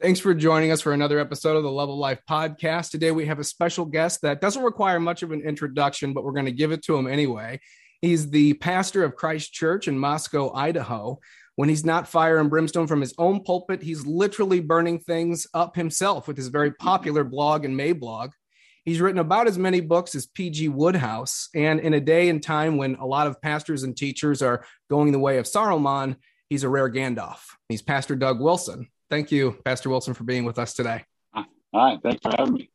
Thanks for joining us for another episode of the Love of Life podcast. Today we have a special guest that doesn't require much of an introduction, but we're going to give it to him anyway. He's the pastor of Christ Church in Moscow, Idaho. When he's not fire and brimstone from his own pulpit, he's literally burning things up himself with his very popular blog and Mablog. He's written about as many books as P.G. Wodehouse. And in a day and time when a lot of pastors and teachers are going the way of Saruman, he's a rare Gandalf. He's Pastor Doug Wilson. Thank you, Pastor Wilson, for being with us today. All right. Thanks for having me.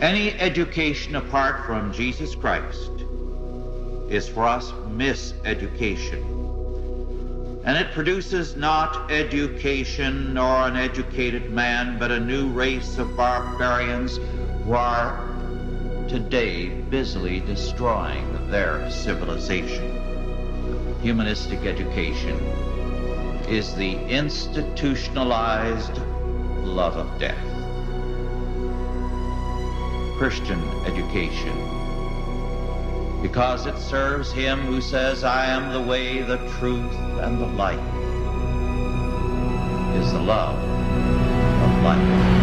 Any education apart from Jesus Christ is for us miseducation. And it produces not education nor an educated man, but a new race of barbarians who are today busily destroying their civilization humanistic education is the institutionalized love of death. Christian education, because it serves him who says, I am the way, the truth, and the light, is the love of life.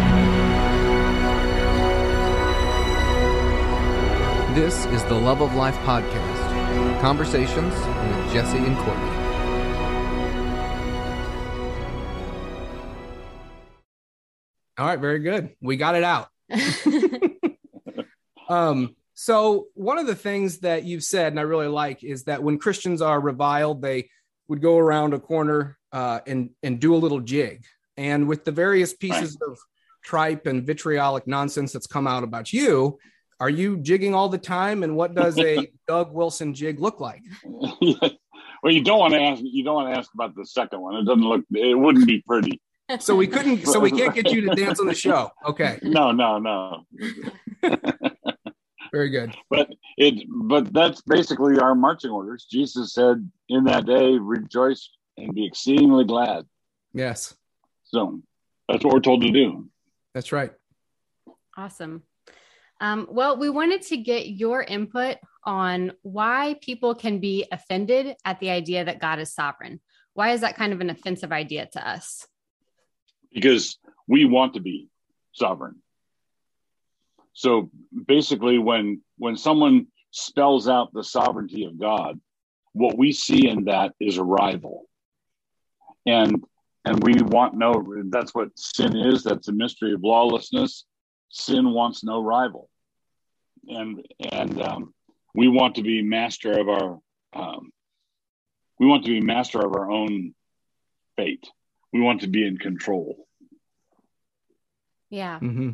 This is the Love of Life podcast. Conversations with Jesse and Courtney. All right, very good. We got it out. um, so one of the things that you've said, and I really like, is that when Christians are reviled, they would go around a corner uh, and and do a little jig. And with the various pieces right. of tripe and vitriolic nonsense that's come out about you, are you jigging all the time? And what does a Doug Wilson jig look like? well, you don't want to ask. You don't want to ask about the second one. It doesn't look. It wouldn't be pretty. So we couldn't. So we can't get you to dance on the show. Okay. No, no, no. Very good. But it. But that's basically our marching orders. Jesus said, "In that day, rejoice and be exceedingly glad." Yes. So that's what we're told to do. That's right. Awesome. Um, well, we wanted to get your input on why people can be offended at the idea that God is sovereign. Why is that kind of an offensive idea to us? Because we want to be sovereign. So basically, when when someone spells out the sovereignty of God, what we see in that is a rival, and and we want no. That's what sin is. That's a mystery of lawlessness sin wants no rival, and and um, we want to be master of our um, we want to be master of our own fate. We want to be in control. Yeah. Mm-hmm.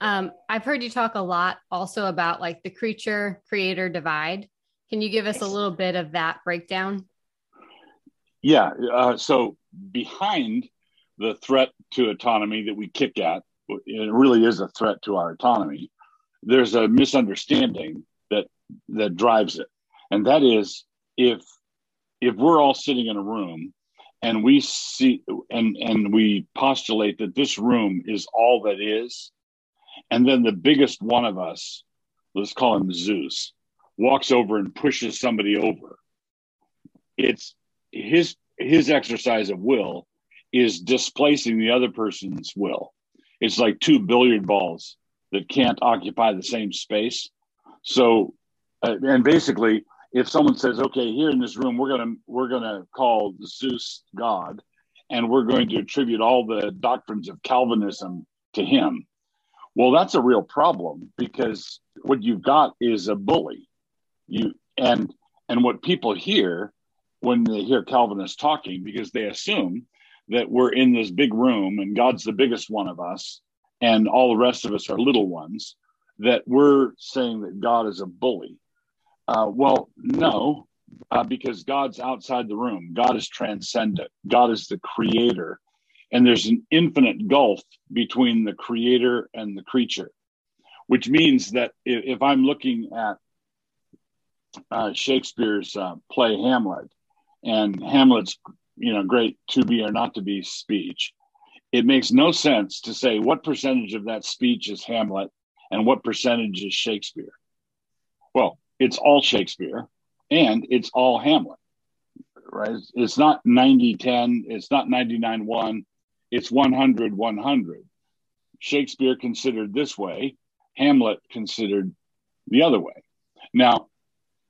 Um, I've heard you talk a lot also about like the creature creator divide. Can you give us a little bit of that breakdown? Yeah. Uh, so behind the threat to autonomy that we kick at it really is a threat to our autonomy. There's a misunderstanding that that drives it, and that is if if we're all sitting in a room and we see and and we postulate that this room is all that is, and then the biggest one of us, let's call him Zeus, walks over and pushes somebody over. It's his his exercise of will is displacing the other person's will it's like two billiard balls that can't occupy the same space. So, uh, and basically, if someone says, "Okay, here in this room, we're gonna we're gonna call Zeus God, and we're going to attribute all the doctrines of Calvinism to him," well, that's a real problem because what you've got is a bully. You and and what people hear when they hear Calvinists talking, because they assume that we're in this big room and God's the biggest one of us and all the rest of us are little ones, that we're saying that God is a bully. Uh, well, no, uh, because God's outside the room. God is transcendent. God is the creator. And there's an infinite gulf between the creator and the creature, which means that if, if I'm looking at uh, Shakespeare's uh, play Hamlet and Hamlet's you know great to be or not to be speech it makes no sense to say what percentage of that speech is hamlet and what percentage is shakespeare well it's all shakespeare and it's all hamlet right? It's not 90 10, it's not 99 1, it's 100 100. Shakespeare considered this way, Hamlet considered the other way. Now,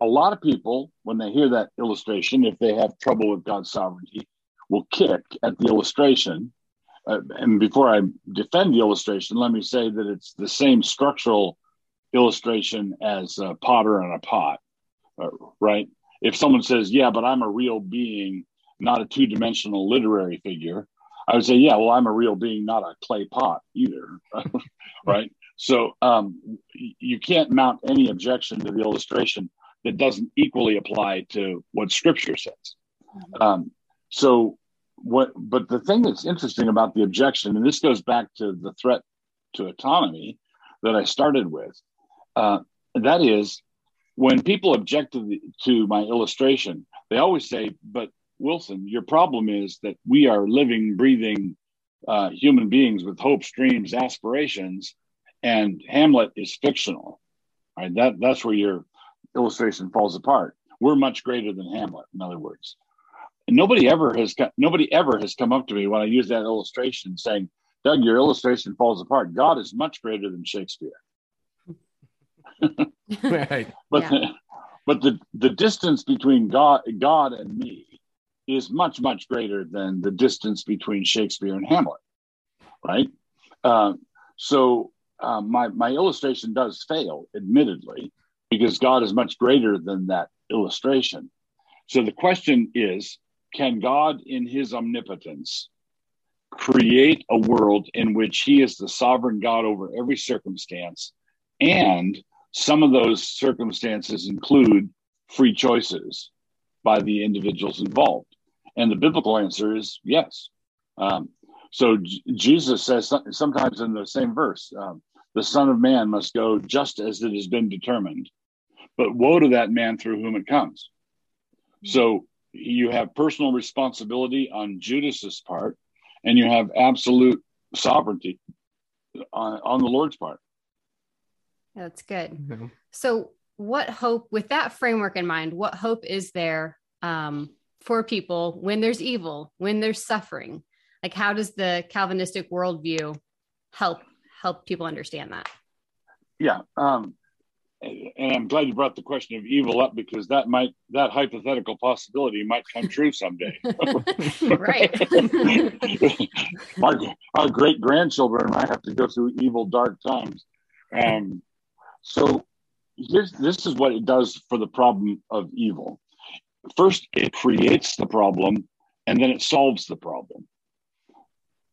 a lot of people, when they hear that illustration, if they have trouble with God's sovereignty, will kick at the illustration. Uh, and before I defend the illustration, let me say that it's the same structural illustration as a potter and a pot, uh, right? If someone says, Yeah, but I'm a real being, not a two dimensional literary figure, I would say, Yeah, well, I'm a real being, not a clay pot either, right? So um, you can't mount any objection to the illustration that doesn't equally apply to what Scripture says. Mm-hmm. Um, so what? But the thing that's interesting about the objection, and this goes back to the threat to autonomy that I started with, uh, that is when people object to, the, to my illustration, they always say, "But Wilson, your problem is that we are living, breathing uh, human beings with hopes, dreams, aspirations, and Hamlet is fictional." Right? That that's where your illustration falls apart. We're much greater than Hamlet, in other words. And nobody ever has nobody ever has come up to me when I use that illustration saying, "Doug, your illustration falls apart. God is much greater than Shakespeare." right. But yeah. the, but the the distance between God God and me is much much greater than the distance between Shakespeare and Hamlet, right? Uh, so uh, my my illustration does fail, admittedly, because God is much greater than that illustration. So the question is, can God, in His omnipotence, create a world in which He is the sovereign God over every circumstance and some of those circumstances include free choices by the individuals involved. And the biblical answer is yes. Um, so J- Jesus says sometimes in the same verse, um, the Son of Man must go just as it has been determined. But woe to that man through whom it comes. So you have personal responsibility on Judas's part, and you have absolute sovereignty on, on the Lord's part. That's good. Mm-hmm. So, what hope, with that framework in mind, what hope is there um, for people when there's evil, when there's suffering? Like, how does the Calvinistic worldview help help people understand that? Yeah, um, and I'm glad you brought the question of evil up because that might that hypothetical possibility might come true someday. right. our, our great grandchildren might have to go through evil, dark times. Um, so here's this is what it does for the problem of evil. First, it creates the problem, and then it solves the problem.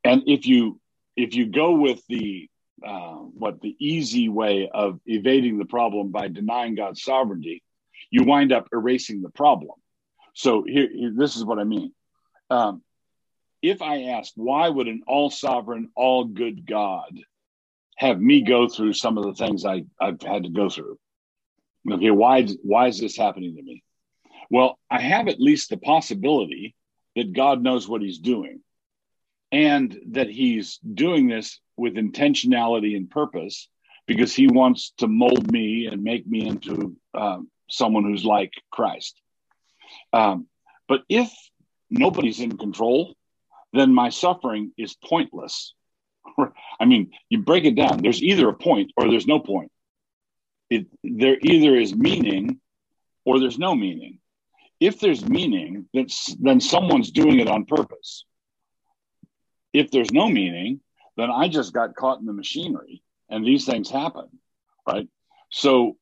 And if you if you go with the uh, what the easy way of evading the problem by denying God's sovereignty, you wind up erasing the problem. So here, here this is what I mean. Um, if I ask, why would an all sovereign, all good God have me go through some of the things I, I've had to go through. Okay, why, why is this happening to me? Well, I have at least the possibility that God knows what he's doing and that he's doing this with intentionality and purpose because he wants to mold me and make me into um, someone who's like Christ. Um, but if nobody's in control, then my suffering is pointless I mean, you break it down. There's either a point or there's no point. It, there either is meaning or there's no meaning. If there's meaning, then, then someone's doing it on purpose. If there's no meaning, then I just got caught in the machinery and these things happen, right? So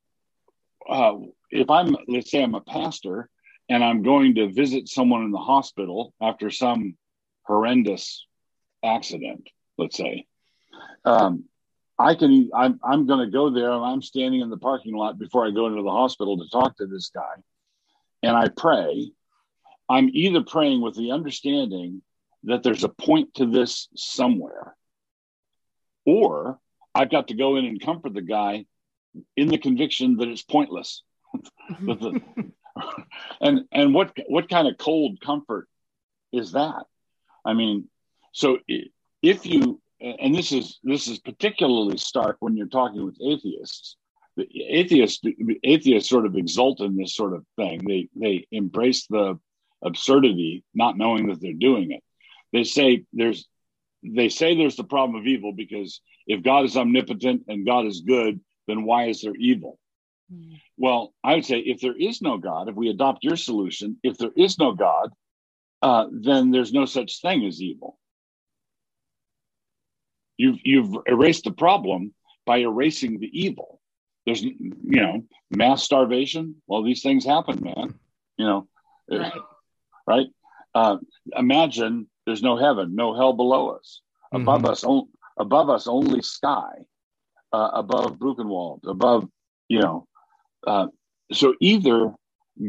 uh, if I'm, let's say I'm a pastor and I'm going to visit someone in the hospital after some horrendous accident, let's say, um, I can, I'm, I'm going to go there and I'm standing in the parking lot before I go into the hospital to talk to this guy. And I pray. I'm either praying with the understanding that there's a point to this somewhere, or I've got to go in and comfort the guy in the conviction that it's pointless. and and what what kind of cold comfort is that? I mean, so if you and this is this is particularly stark when you're talking with atheists the atheists atheists sort of exult in this sort of thing they they embrace the absurdity, not knowing that they're doing it. They say there's they say there's the problem of evil because if God is omnipotent and God is good, then why is there evil? Mm. Well, I would say if there is no God, if we adopt your solution, if there is no God, uh, then there's no such thing as evil. You've you've erased the problem by erasing the evil. There's you know mass starvation. Well, these things happen, man. You know, right? right? Uh, imagine there's no heaven, no hell below us. Above mm-hmm. us, on, above us, only sky. Uh, above Buchenwald, above you know. Uh, so either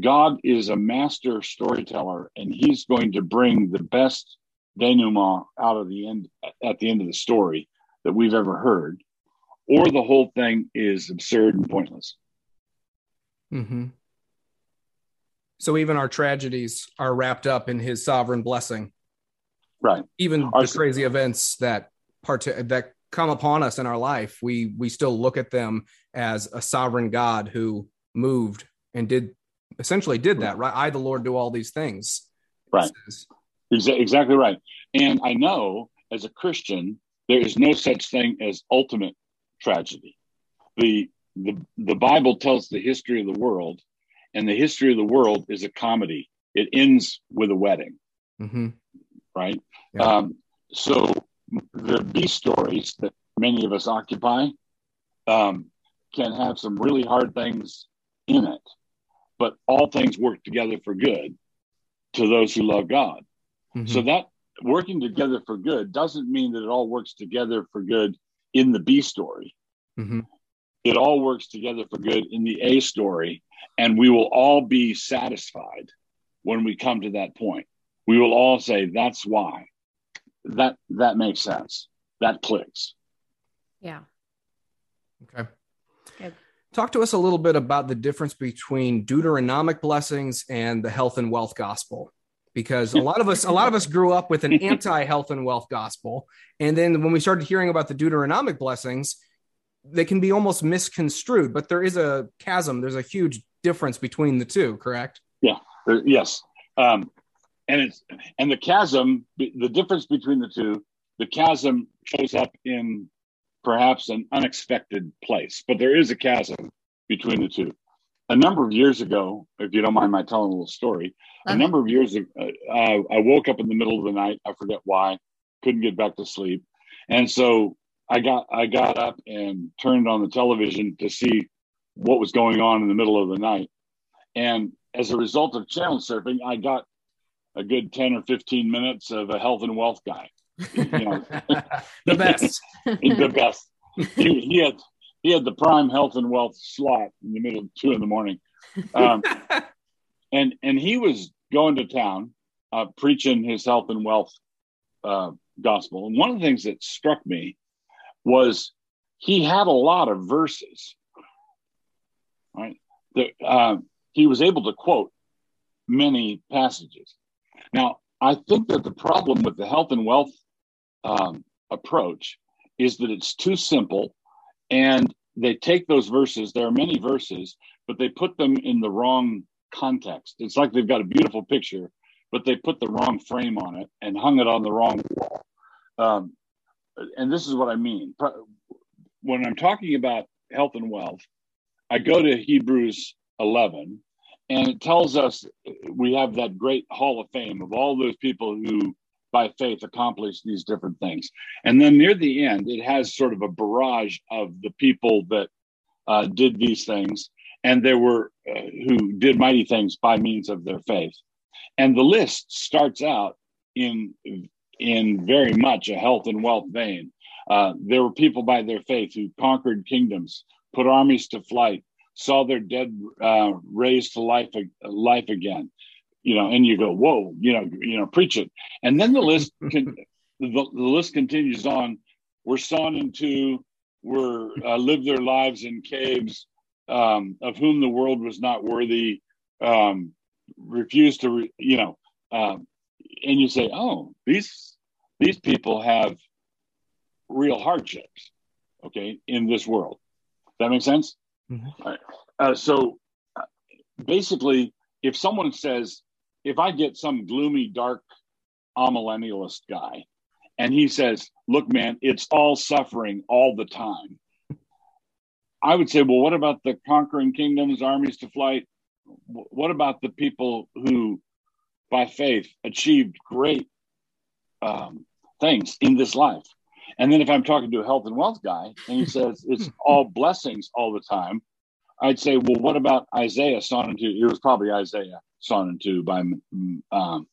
God is a master storyteller, and He's going to bring the best denouement out of the end at the end of the story that we've ever heard, or the whole thing is absurd and pointless. Mm-hmm. So even our tragedies are wrapped up in His sovereign blessing, right? Even our, the crazy events that part that come upon us in our life, we we still look at them as a sovereign God who moved and did essentially did that, right? I, the Lord, do all these things. Right. Exactly right. And I know as a Christian, there is no such thing as ultimate tragedy. The, the, the Bible tells the history of the world, and the history of the world is a comedy. It ends with a wedding. Mm-hmm. Right. Yeah. Um, so the B stories that many of us occupy um, can have some really hard things in it but all things work together for good to those who love God. Mm-hmm. So that working together for good doesn't mean that it all works together for good in the B story. Mm-hmm. It all works together for good in the A story, and we will all be satisfied when we come to that point. We will all say, "That's why." That that makes sense. That clicks. Yeah. Okay. Good. Talk to us a little bit about the difference between Deuteronomic blessings and the health and wealth gospel. Because a lot of us, a lot of us grew up with an anti-health and wealth gospel. And then when we started hearing about the Deuteronomic blessings, they can be almost misconstrued, but there is a chasm. There's a huge difference between the two, correct? Yeah. Yes. Um, and it's and the chasm, the difference between the two, the chasm shows up in perhaps an unexpected place, but there is a chasm between the two. A number of years ago, if you don't mind my telling a little story, a number of years ago, uh, I woke up in the middle of the night. I forget why, couldn't get back to sleep, and so I got I got up and turned on the television to see what was going on in the middle of the night. And as a result of channel surfing, I got a good 10 or 15 minutes of a health and wealth guy. You know, the best. the best. He, he, had he had the prime health and wealth slot in the middle of two in the morning, um, and and he was going to town uh, preaching his health and wealth uh, gospel. And one of the things that struck me was he had a lot of verses. Right, that uh, he was able to quote many passages. Now, I think that the problem with the health and wealth um, approach is that it's too simple and they take those verses there are many verses but they put them in the wrong context. It's like they've got a beautiful picture but they put the wrong frame on it and hung it on the wrong wall. Um, and this is what i mean. When i'm talking about health and wealth i go to hebrews 11 and it tells us we have that great hall of fame of all those people who by faith accomplish these different things. And then near the end, it has sort of a barrage of the people that uh, did these things, and there were uh, who did mighty things by means of their faith. And the list starts out in in very much a health and wealth vein. Uh, there were people by their faith who conquered kingdoms, put armies to flight, saw their dead uh, raised to life life again, you know, and you go, whoa, you know, you know, preach it. And then the list can, the, the list continues on. We're sawn in two. We're uh, live their lives in caves, um, of whom the world was not worthy. Um, refused to, re, you know, um, and you say, oh, these these people have real hardships, okay, in this world. That makes sense. Mm-hmm. Uh, so uh, basically, if someone says if I get some gloomy, dark amillennialist guy and he says, look, man, it's all suffering all the time. I would say, well, what about the conquering kingdoms, armies to flight? What about the people who, by faith, achieved great um, things in this life? And then if I'm talking to a health and wealth guy and he says it's all blessings all the time, I'd say, well, what about Isaiah Sonnet 2? It was probably Isaiah Sonnet 2 by, um,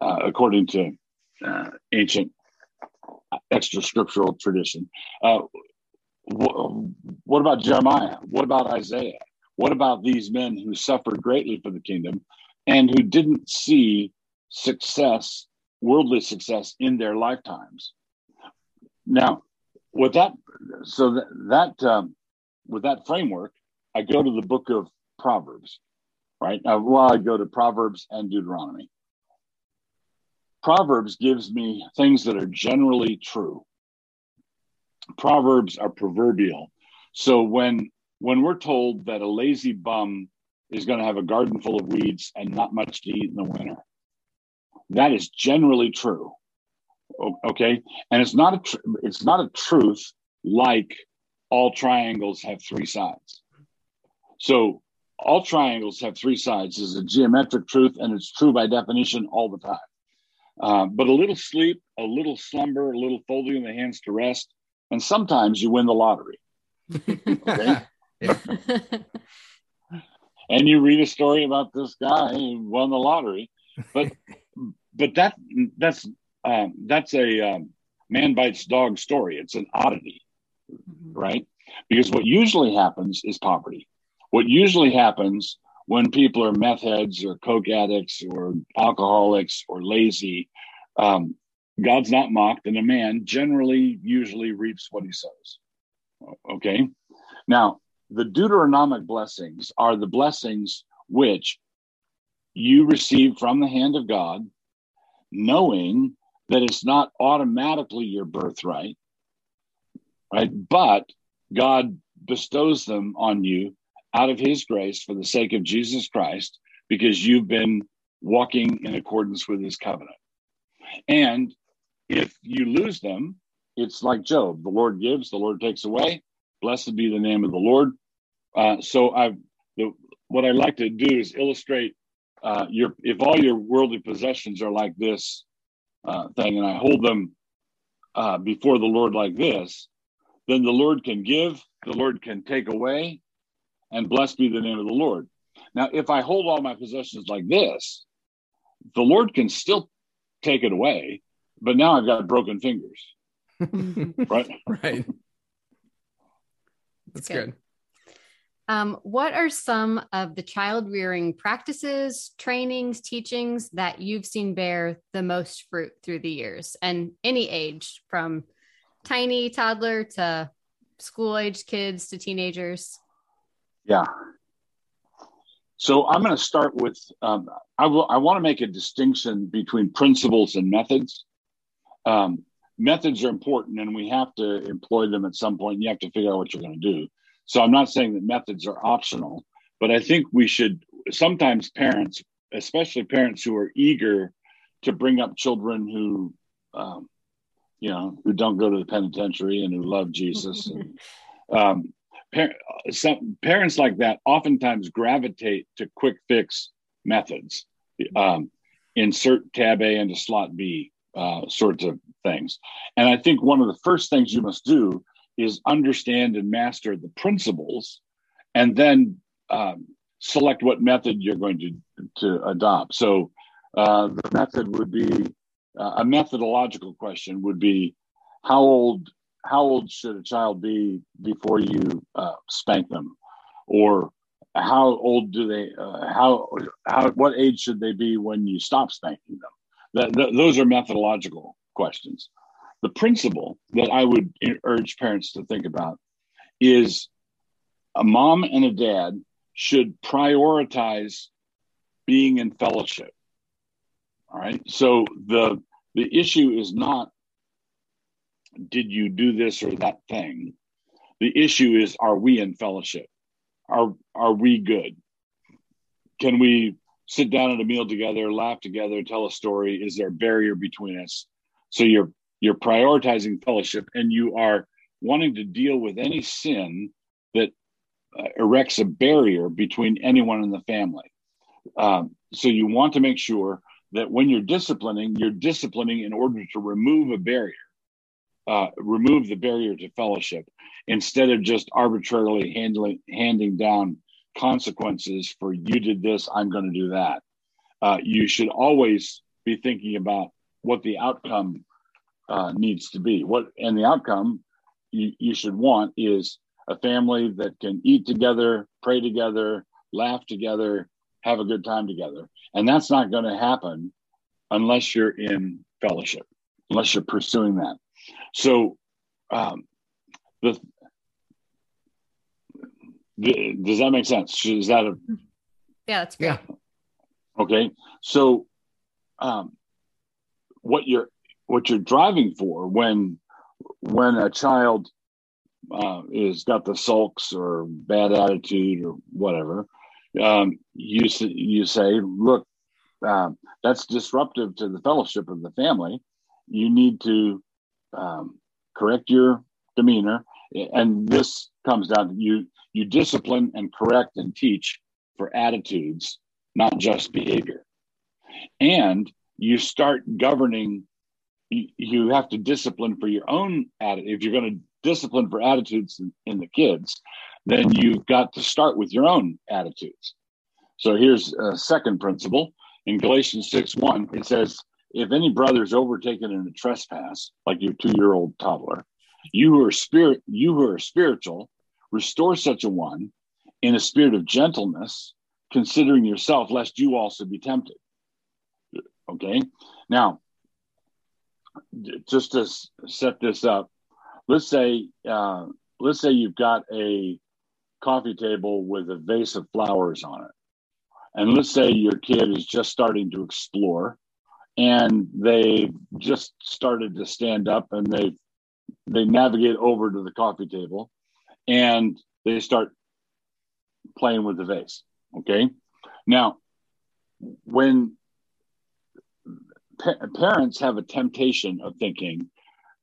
uh, according to uh, ancient extra scriptural tradition. Uh, wh- what about Jeremiah? What about Isaiah? What about these men who suffered greatly for the kingdom and who didn't see success, worldly success in their lifetimes? Now, with that, so that, that um, with that framework, I go to the book of Proverbs, right? Well, I go to Proverbs and Deuteronomy. Proverbs gives me things that are generally true. Proverbs are proverbial. So when when we're told that a lazy bum is going to have a garden full of weeds and not much to eat in the winter, that is generally true. Okay, and it's not a tr- it's not a truth like all triangles have three sides. So all triangles have three sides is a geometric truth, and it's true by definition all the time. Uh, but a little sleep, a little slumber, a little folding of the hands to rest, and sometimes you win the lottery. Okay. and you read a story about this guy who won the lottery, but but that that's um, that's a um, man bites dog story. It's an oddity, mm-hmm. right? Because what usually happens is poverty. What usually happens when people are meth heads or coke addicts or alcoholics or lazy, um, God's not mocked, and a man generally usually reaps what he sows. Okay. Now, the Deuteronomic blessings are the blessings which you receive from the hand of God, knowing that it's not automatically your birthright, right? But God bestows them on you out of his grace for the sake of Jesus Christ because you've been walking in accordance with his covenant. And if you lose them, it's like Job the Lord gives, the Lord takes away. Blessed be the name of the Lord. Uh, so I've the, what I like to do is illustrate uh, your if all your worldly possessions are like this uh, thing, and I hold them uh, before the Lord like this, then the Lord can give, the Lord can take away, and blessed be the name of the Lord. Now, if I hold all my possessions like this, the Lord can still take it away, but now I've got broken fingers. right? Right. That's good. good. Um, what are some of the child rearing practices, trainings, teachings that you've seen bear the most fruit through the years and any age from tiny toddler to school age kids to teenagers? Yeah. So I'm going to start with um, I will I want to make a distinction between principles and methods. Um, methods are important, and we have to employ them at some point. You have to figure out what you're going to do. So I'm not saying that methods are optional, but I think we should sometimes parents, especially parents who are eager to bring up children who, um, you know, who don't go to the penitentiary and who love Jesus. and, um, par- some parents like that oftentimes gravitate to quick fix methods, um, insert tab A into slot B uh, sorts of things. And I think one of the first things you must do is understand and master the principles and then um, select what method you're going to, to adopt. So uh, the method would be uh, a methodological question would be how old how old should a child be before you uh, spank them? Or how old do they uh, how how what age should they be when you stop spanking them? That, that, those are methodological questions the principle that I would urge parents to think about is a mom and a dad should prioritize being in fellowship. All right. So the the issue is not did you do this or that thing. The issue is are we in fellowship? Are are we good? Can we sit down at a meal together, laugh together, tell a story? Is there a barrier between us? So you're you're prioritizing fellowship, and you are wanting to deal with any sin that uh, erects a barrier between anyone in the family. Um, so you want to make sure that when you're disciplining, you're disciplining in order to remove a barrier, uh, remove the barrier to fellowship, instead of just arbitrarily handling handing down consequences for you did this, I'm going to do that. Uh, you should always be thinking about what the outcome uh, needs to be. What and the outcome you, you should want is a family that can eat together, pray together, laugh together, have a good time together. And that's not going to happen unless you're in fellowship, unless you're pursuing that. So, um, the, the, does that make sense? Is that a yeah? That's great. Yeah. Okay, so um, what you're what you're driving for when when a child uh, is got the sulks or bad attitude or whatever, um, you you say, look, um, that's disruptive to the fellowship of the family. You need to um, correct your demeanor, and this comes down to you. You discipline and correct and teach for attitudes, not just behavior, and you start governing. You, have to discipline for your own attitude. If you're going to discipline for attitudes in, in the kids, then you've got to start with your own attitudes. So here's a second principle in Galatians 6 1. It says, If any brother is overtaken in a trespass, like your two year old toddler, you who are spirit, you who are spiritual, restore such a one in a spirit of gentleness, considering yourself, lest you also be tempted. Okay. Now, just to set this up, let's say uh, let's say you've got a coffee table with a vase of flowers on it. And let's say your kid is just starting to explore and they just started to stand up and they they navigate over to the coffee table and they start playing with the vase. Okay? Now when pa- parents have a temptation of thinking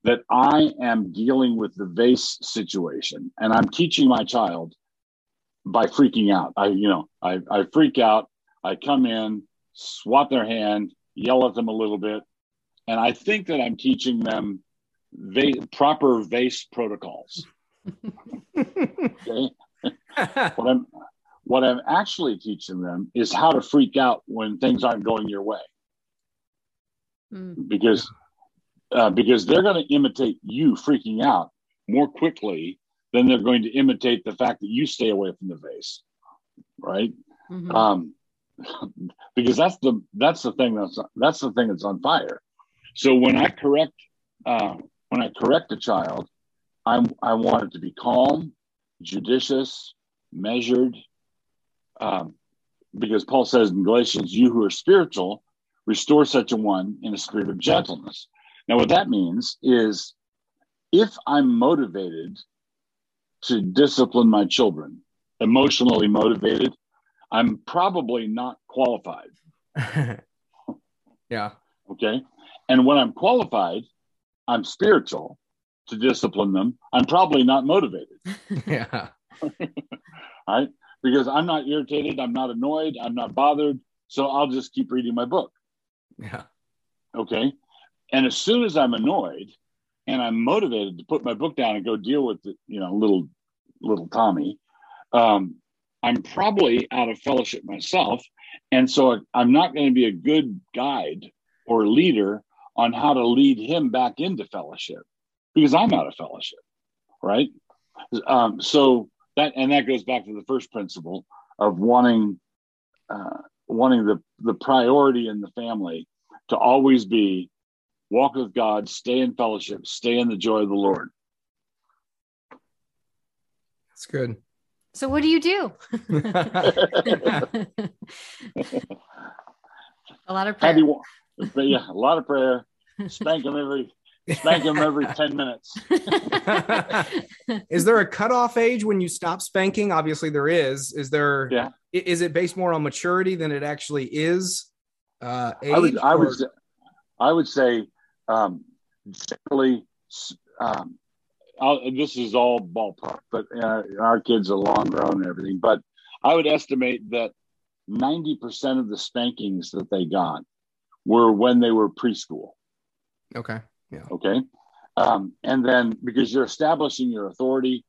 that I am dealing with the vase situation and I'm teaching my child by freaking out. I, you know, I, I freak out. I come in, swat their hand, yell at them a little bit, and I think that I'm teaching them va- proper vase protocols. okay, what I'm what I'm actually teaching them is how to freak out when things aren't going your way, mm. because uh, because they're going to imitate you freaking out more quickly than they're going to imitate the fact that you stay away from the vase, right? Mm-hmm. Um, because that's the that's the thing that's that's the thing that's on fire. So when I correct uh, when I correct a child, I'm I want it to be calm, judicious, measured, um, because Paul says in Galatians, "You who are spiritual, restore such a one in a spirit of gentleness." Now, what that means is if I'm motivated to discipline my children, emotionally motivated, I'm probably not qualified. yeah. Okay. And when I'm qualified, I'm spiritual to discipline them. I'm probably not motivated. yeah. right. Because I'm not irritated. I'm not annoyed. I'm not bothered. So I'll just keep reading my book. Yeah. Okay. And as soon as I'm annoyed and I'm motivated to put my book down and go deal with the, you know, little little Tommy, um, I'm probably out of fellowship myself. And so I'm not going to be a good guide or leader on how to lead him back into fellowship because I'm out of fellowship. Right. Um, so that, and that goes back to the first principle of wanting, uh, wanting the, the priority in the family to always be walk with God, stay in fellowship, stay in the joy of the Lord. That's good. So what do you do? a lot of prayer. You, yeah, a lot of prayer. Spank them every spank them every 10 minutes. is there a cutoff age when you stop spanking? Obviously there is. Is there Yeah. Is it based more on maturity than it actually is uh, age? I would, I would, say, I would say, um, generally, um, this is all ballpark, but uh, our kids are long grown and everything. But I would estimate that 90% of the spankings that they got were when they were preschool. okay. Yeah. Okay. Um, and then because you're establishing your authority,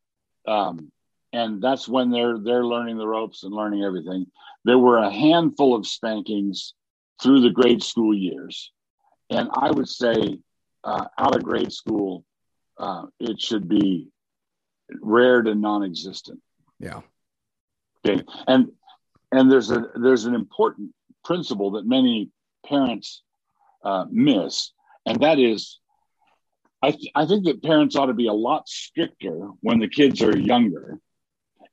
um, and that's when they're they're learning the ropes and learning everything. There were a handful of spankings through the grade school years, and I would say uh, out of grade school, uh, it should be rare to non-existent. Yeah. Okay, and and there's a there's an important principle that many parents uh, miss, and that is, I th- I think that parents ought to be a lot stricter when the kids are younger,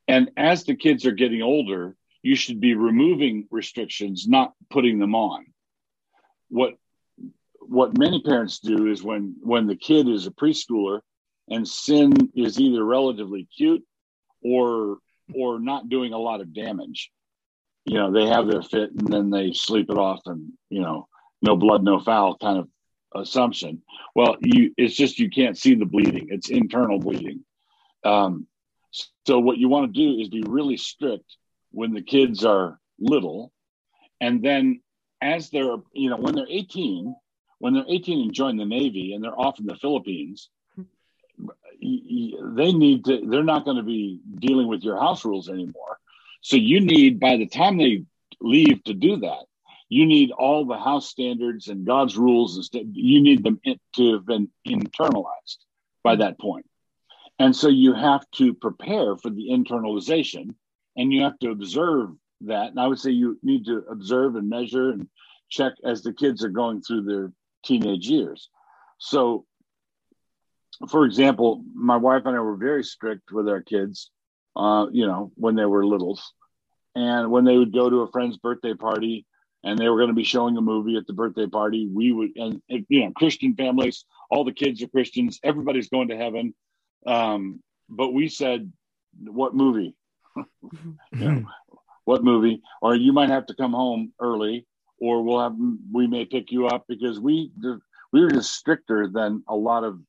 and as the kids are getting older, you should be removing restrictions, not putting them on. What what many parents do is when when the kid is a preschooler and sin is either relatively cute or or not doing a lot of damage. You know, they have their fit and then they sleep it off and, you know, no blood, no foul kind of assumption. Well, you it's just you can't see the bleeding. It's internal bleeding. Um, so what you want to do is be really strict when the kids are little. And then as they're, you know, when they're 18, when they're 18 and join the Navy and they're off in the Philippines, they need to they're not going to be dealing with your house rules anymore so you need by the time they leave to do that you need all the house standards and god's rules and you need them to have been internalized by that point and so you have to prepare for the internalization and you have to observe that and i would say you need to observe and measure and check as the kids are going through their teenage years so for example, my wife and I were very strict with our kids, uh, you know, when they were littles. And when they would go to a friend's birthday party and they were going to be showing a movie at the birthday party, we would, and, you know, Christian families, all the kids are Christians, everybody's going to heaven. Um, but we said, what movie? know, what movie? Or you might have to come home early, or we'll have, we may pick you up because we, we were just stricter than a lot of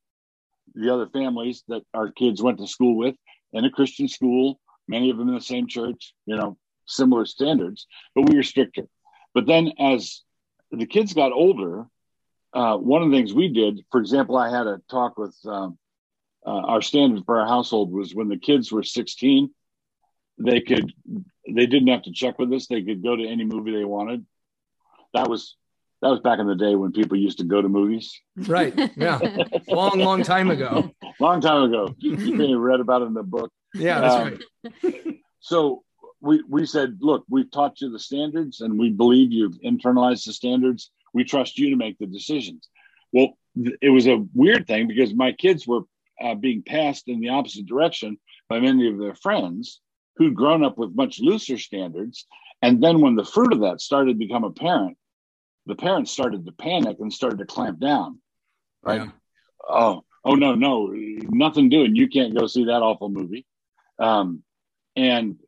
the other families that our kids went to school with in a Christian school, many of them in the same church, you know, similar standards, but we were stricter. But then as the kids got older, uh, one of the things we did, for example, I had a talk with um, uh, our standard for our household was when the kids were 16, they could, they didn't have to check with us. They could go to any movie they wanted. That was that was back in the day when people used to go to movies. Right. Yeah. long, long time ago. Long time ago. You may have read about it in the book. Yeah, that's Um, right. So we, we said, look, we've taught you the standards and we believe you've internalized the standards. We trust you to make the decisions. Well, it was a weird thing because my kids were uh, being passed in the opposite direction by many of their friends who'd grown up with much looser standards. And then when the fruit of that started to become apparent, the parents started to panic and started to clamp down. Right. Yeah. Oh, oh no, no, nothing doing. You can't go see that awful movie. Um, and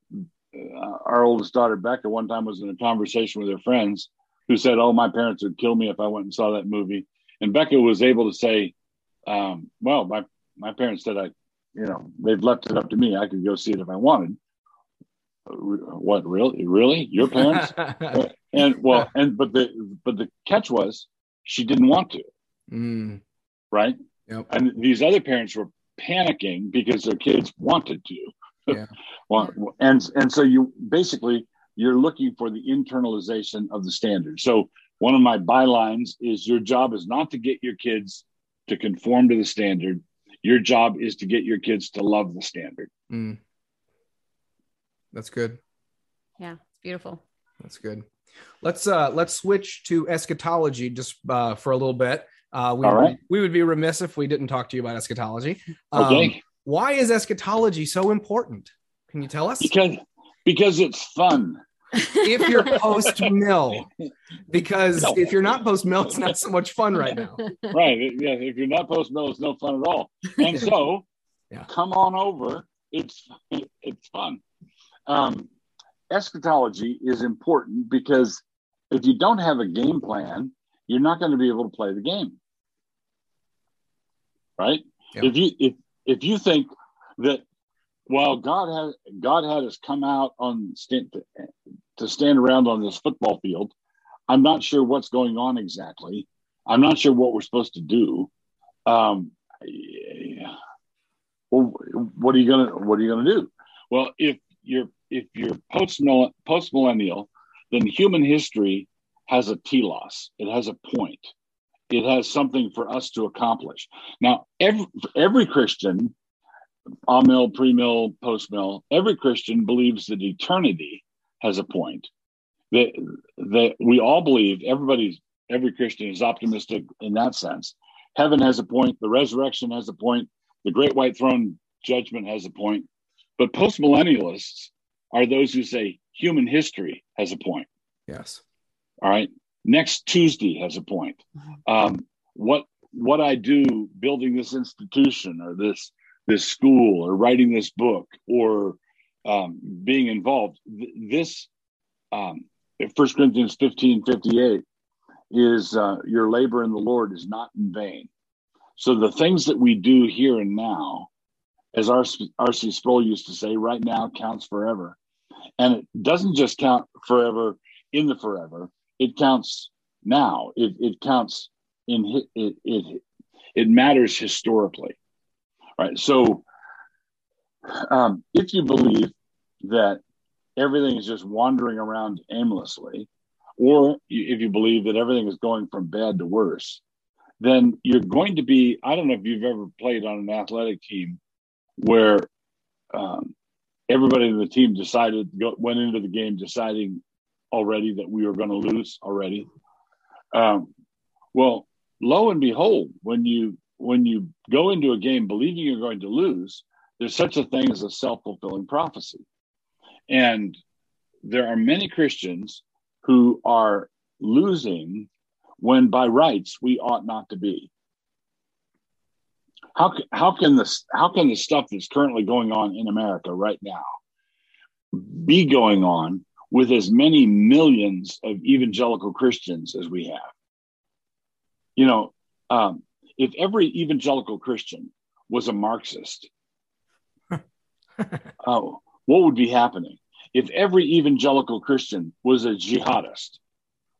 uh, our oldest daughter Becca one time was in a conversation with her friends who said, "Oh, my parents would kill me if I went and saw that movie." And Becca was able to say, um, "Well, my my parents said I, you know, they've left it up to me. I could go see it if I wanted." What really? Really? Your parents? and well, and but the but the catch was she didn't want to, Mm, right? Yep. And these other parents were panicking because their kids wanted to. Yeah. And and so you basically you're looking for the internalization of the standard. So one of my bylines is your job is not to get your kids to conform to the standard. Your job is to get your kids to love the standard. mm. That's good. Yeah, it's beautiful. That's good. Let's uh let's switch to eschatology just uh, for a little bit. Uh, we, All right. we would be remiss if we didn't talk to you about eschatology. Um, Okay. why is eschatology so important? Can you tell us? because because it's fun. If you're post mill, because No. if you're not post mill, it's not so much fun right now. right. Yeah. If you're not post mill, it's no fun at all. And so Yeah. come on over. It's it's fun. Um, eschatology is important because if you don't have a game plan, you're not going to be able to play the game. Right? Yep. If you if if you think that well God had God had us come out on to stand around on this football field, I'm not sure what's going on exactly. I'm not sure what we're supposed to do. Um, well, what are you gonna what are you gonna do? Well, if you're if you're post post millennial, then human history has a telos. It has a point. It has something for us to accomplish. Now, every every Christian, amill, pre-mill, post-mill, every Christian believes that eternity has a point. That that we all believe. Everybody's every Christian is optimistic in that sense. Heaven has a point. The resurrection has a point. The great white throne judgment has a point. But postmillennialists are those who say human history has a point. Yes. All right. Next Tuesday has a point. Um, what what I do building this institution or this this school or writing this book or um, being involved, th- this um, 1 Corinthians 15 58 is uh, your labor in the Lord is not in vain. So the things that we do here and now, as R.C. Sproul used to say, right now counts forever. And it doesn't just count forever in the forever, it counts now. It, it counts in it, it, it matters historically. Right. So um, if you believe that everything is just wandering around aimlessly, or if you believe that everything is going from bad to worse, then you're going to be. I don't know if you've ever played on an athletic team where um, everybody in the team decided went into the game deciding already that we were going to lose already. Um, well, lo and behold, when you when you go into a game believing you're going to lose, there's such a thing as a self fulfilling prophecy, and there are many Christians who are losing when by rights we ought not to be. How, how can this how can the stuff that's currently going on in America right now be going on with as many millions of evangelical Christians as we have? You know, um, if every evangelical Christian was a Marxist, oh, what would be happening? If every evangelical Christian was a jihadist,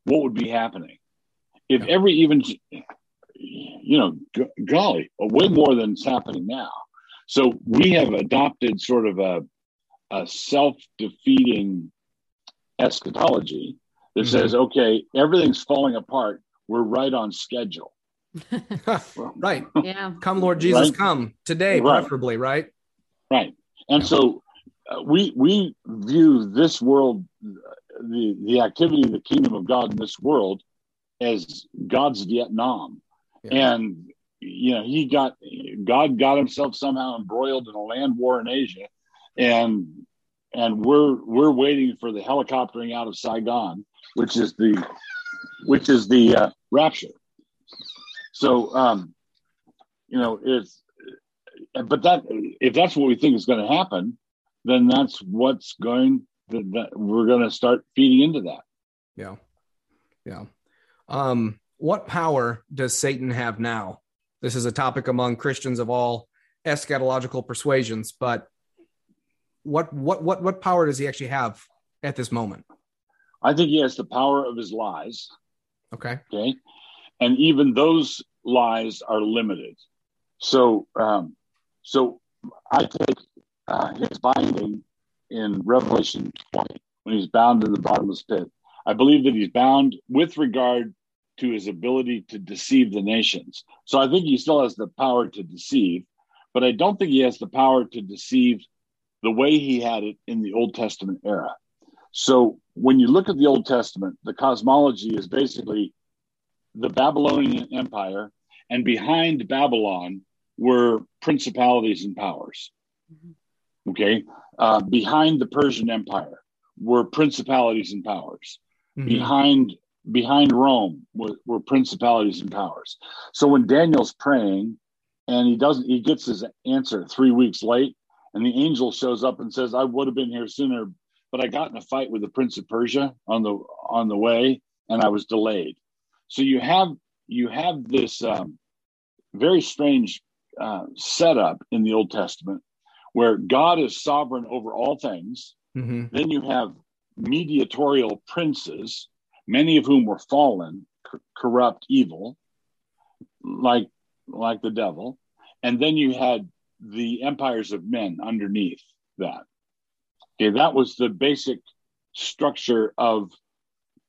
what would be happening? If every even, you know, g- golly, way more than it's happening now. So we have adopted sort of a, a self defeating eschatology that mm-hmm. says, okay, everything's falling apart. We're right on schedule. right. Yeah. Come, Lord Jesus, right? come today, right. preferably, right? Right. And so uh, we we view this world, the the activity of the kingdom of God in this world, as God's Vietnam, yeah. and you know he got God got himself somehow embroiled in a land war in Asia, and and we're we're waiting for the helicoptering out of Saigon, which is the which is the uh, rapture. So um, you know it's but that if that's what we think is going to happen, then that's what's going that, that we're going to start feeding into that. Yeah, yeah. Um, what power does Satan have now? This is a topic among Christians of all eschatological persuasions, but what what what what power does he actually have at this moment? I think he has the power of his lies. Okay. Okay. And even those lies are limited. So um, so I take uh, his binding in Revelation 20 when he's bound in the bottomless pit. I believe that he's bound with regard to his ability to deceive the nations. So I think he still has the power to deceive, but I don't think he has the power to deceive the way he had it in the Old Testament era. So when you look at the Old Testament, the cosmology is basically the Babylonian Empire, and behind Babylon were principalities and powers. Mm-hmm. Okay. Uh, behind the Persian Empire were principalities and powers. Mm-hmm. Behind behind Rome were, were principalities and powers. So when Daniel's praying and he doesn't, he gets his answer three weeks late, and the angel shows up and says, "I would have been here sooner, but I got in a fight with the Prince of Persia on the on the way, and I was delayed. So you have you have this um, very strange uh, setup in the Old Testament where God is sovereign over all things. Mm-hmm. Then you have mediatorial princes, many of whom were fallen, c- corrupt, evil, like like the devil, and then you had the empires of men underneath that. Okay, that was the basic structure of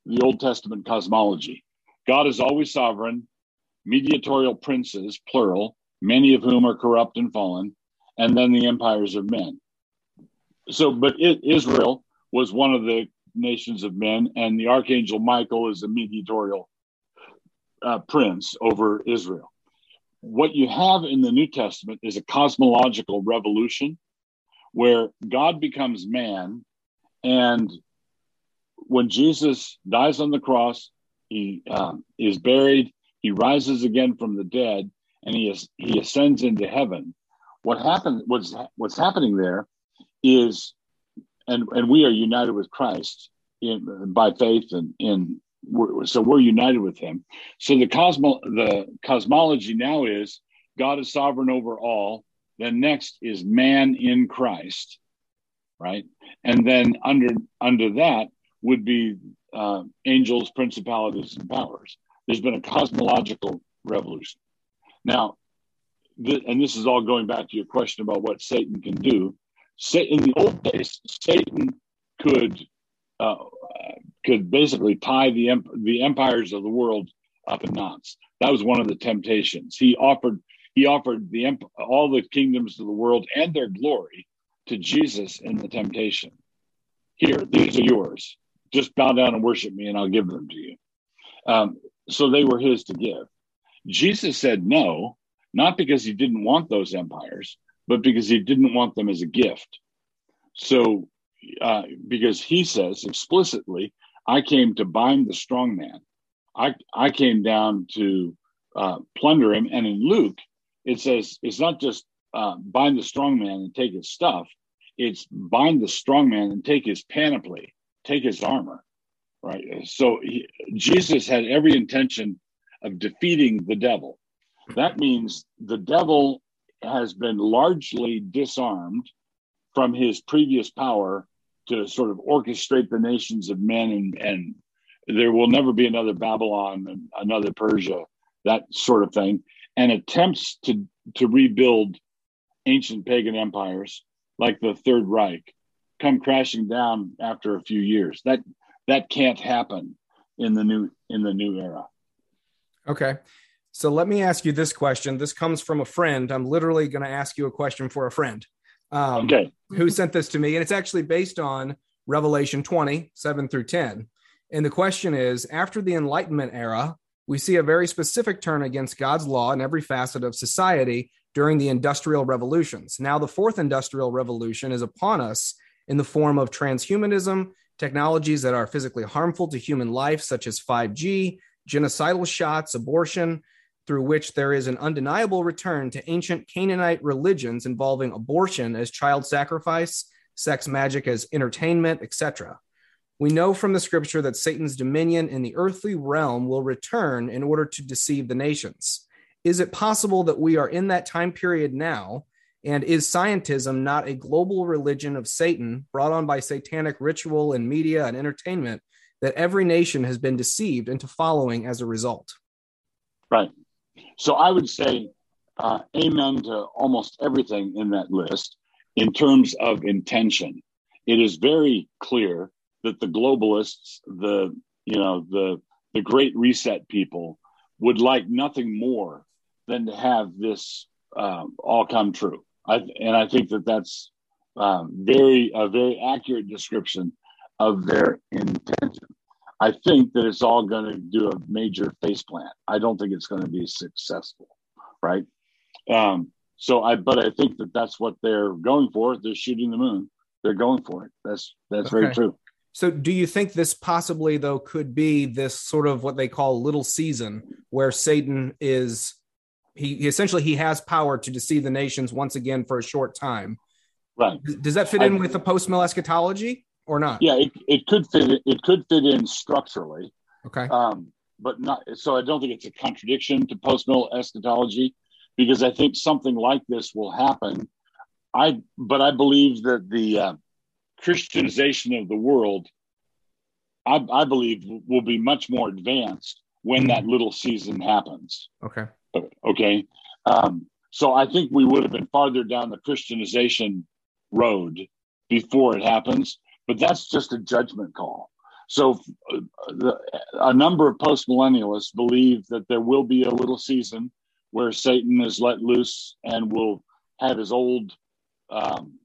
the Old Testament cosmology. God is always sovereign, mediatorial princes, plural, many of whom are corrupt and fallen, and then the empires of men. So, but it, Israel was one of the nations of men, and the archangel Michael is a mediatorial uh, prince over Israel. What you have in the New Testament is a cosmological revolution where God becomes man, and when Jesus dies on the cross, he uh, is buried, he rises again from the dead, and he is, he ascends into heaven. What happened? What's what's happening there is, and and we are united with Christ in, by faith and in we're, so we're united with him. So the cosmo the cosmology now is God is sovereign over all. Then next is man in Christ, right? And then under under that would be uh, angels, principalities, and powers. There's been a cosmological revolution. Now, and this is all going back to your question about what Satan can do. In the old days, Satan could uh, could basically tie the the empires of the world up in knots. That was one of the temptations. He offered he offered the all the kingdoms of the world and their glory to Jesus in the temptation. Here, these are yours. Just bow down and worship me, and I'll give them to you. Um, so they were his to give. Jesus said no, not because he didn't want those empires, but because he didn't want them as a gift. So, uh, because he says explicitly, I came to bind the strong man. I, I came down to uh, plunder him. And in Luke, it says it's not just uh, bind the strong man and take his stuff, it's bind the strong man and take his panoply, take his armor. Right. So he, Jesus had every intention of defeating the devil. That means the devil has been largely disarmed from his previous power to sort of orchestrate the nations of men and, and there will never be another Babylon another Persia, that sort of thing, and attempts to to rebuild ancient pagan empires like the Third Reich come crashing down after a few years. That that can't happen in the new in the new era. Okay. So let me ask you this question. This comes from a friend. I'm literally going to ask you a question for a friend. Um, okay. Who sent this to me? And it's actually based on Revelation 20, 7 through 10. And the question is after the Enlightenment era, we see a very specific turn against God's law in every facet of society during the industrial revolutions. Now, the fourth industrial revolution is upon us in the form of transhumanism, technologies that are physically harmful to human life, such as 5G, genocidal shots, abortion, through which there is an undeniable return to ancient Canaanite religions involving abortion as child sacrifice, sex magic as entertainment, etc. We know from the scripture that Satan's dominion in the earthly realm will return in order to deceive the nations. Is it possible that we are in that time period now? And is scientism not a global religion of Satan brought on by satanic ritual and media and entertainment that every nation has been deceived into following as a result? Right. So I would say uh, amen to almost everything in that list in terms of intention. It is very clear that the globalists, the you know the the Great Reset people, would like nothing more than to have this um, all come true. I, and I think that that's um, very a very accurate description of their intention. I think that it's all going to do a major face plant. I don't think it's going to be successful, right? Um, so I, but I think that that's what they're going for. They're shooting the moon. They're going for it. That's that's okay. very true. So, do you think this possibly though could be this sort of what they call little season, where Satan is he, he essentially he has power to deceive the nations once again for a short time? Right. Does that fit in I, with the post mill eschatology? Or not? Yeah, it, it could fit. It could fit in structurally. Okay. Um, but not. So I don't think it's a contradiction to post mill eschatology, because I think something like this will happen. I but I believe that the uh, Christianization of the world, I, I believe, will be much more advanced when that little season happens. Okay. Okay. Um, so I think we would have been farther down the Christianization road before it happens, but that's just a judgment call. So uh, the, a number of post millennialists believe that there will be a little season where Satan is let loose and will have his old um,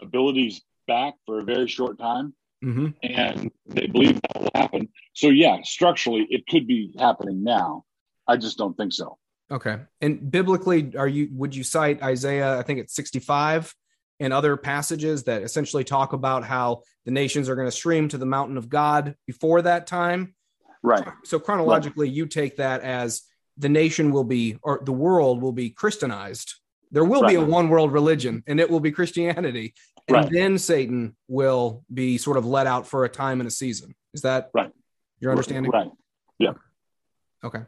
abilities back for a very short time. Mm-hmm. And they believe that will happen. So, yeah, structurally, it could be happening now. I just don't think so. Okay. And biblically, are you would you cite Isaiah? I think it's 65 and other passages that essentially talk about how the nations are going to stream to the mountain of God before that time. Right. So chronologically, right. you take that as the nation will be or the world will be Christianized. There will right. be a one world religion and it will be Christianity. And right. then Satan will be sort of let out for a time and a season. Is that right? Your understanding? Right. Yeah. Okay.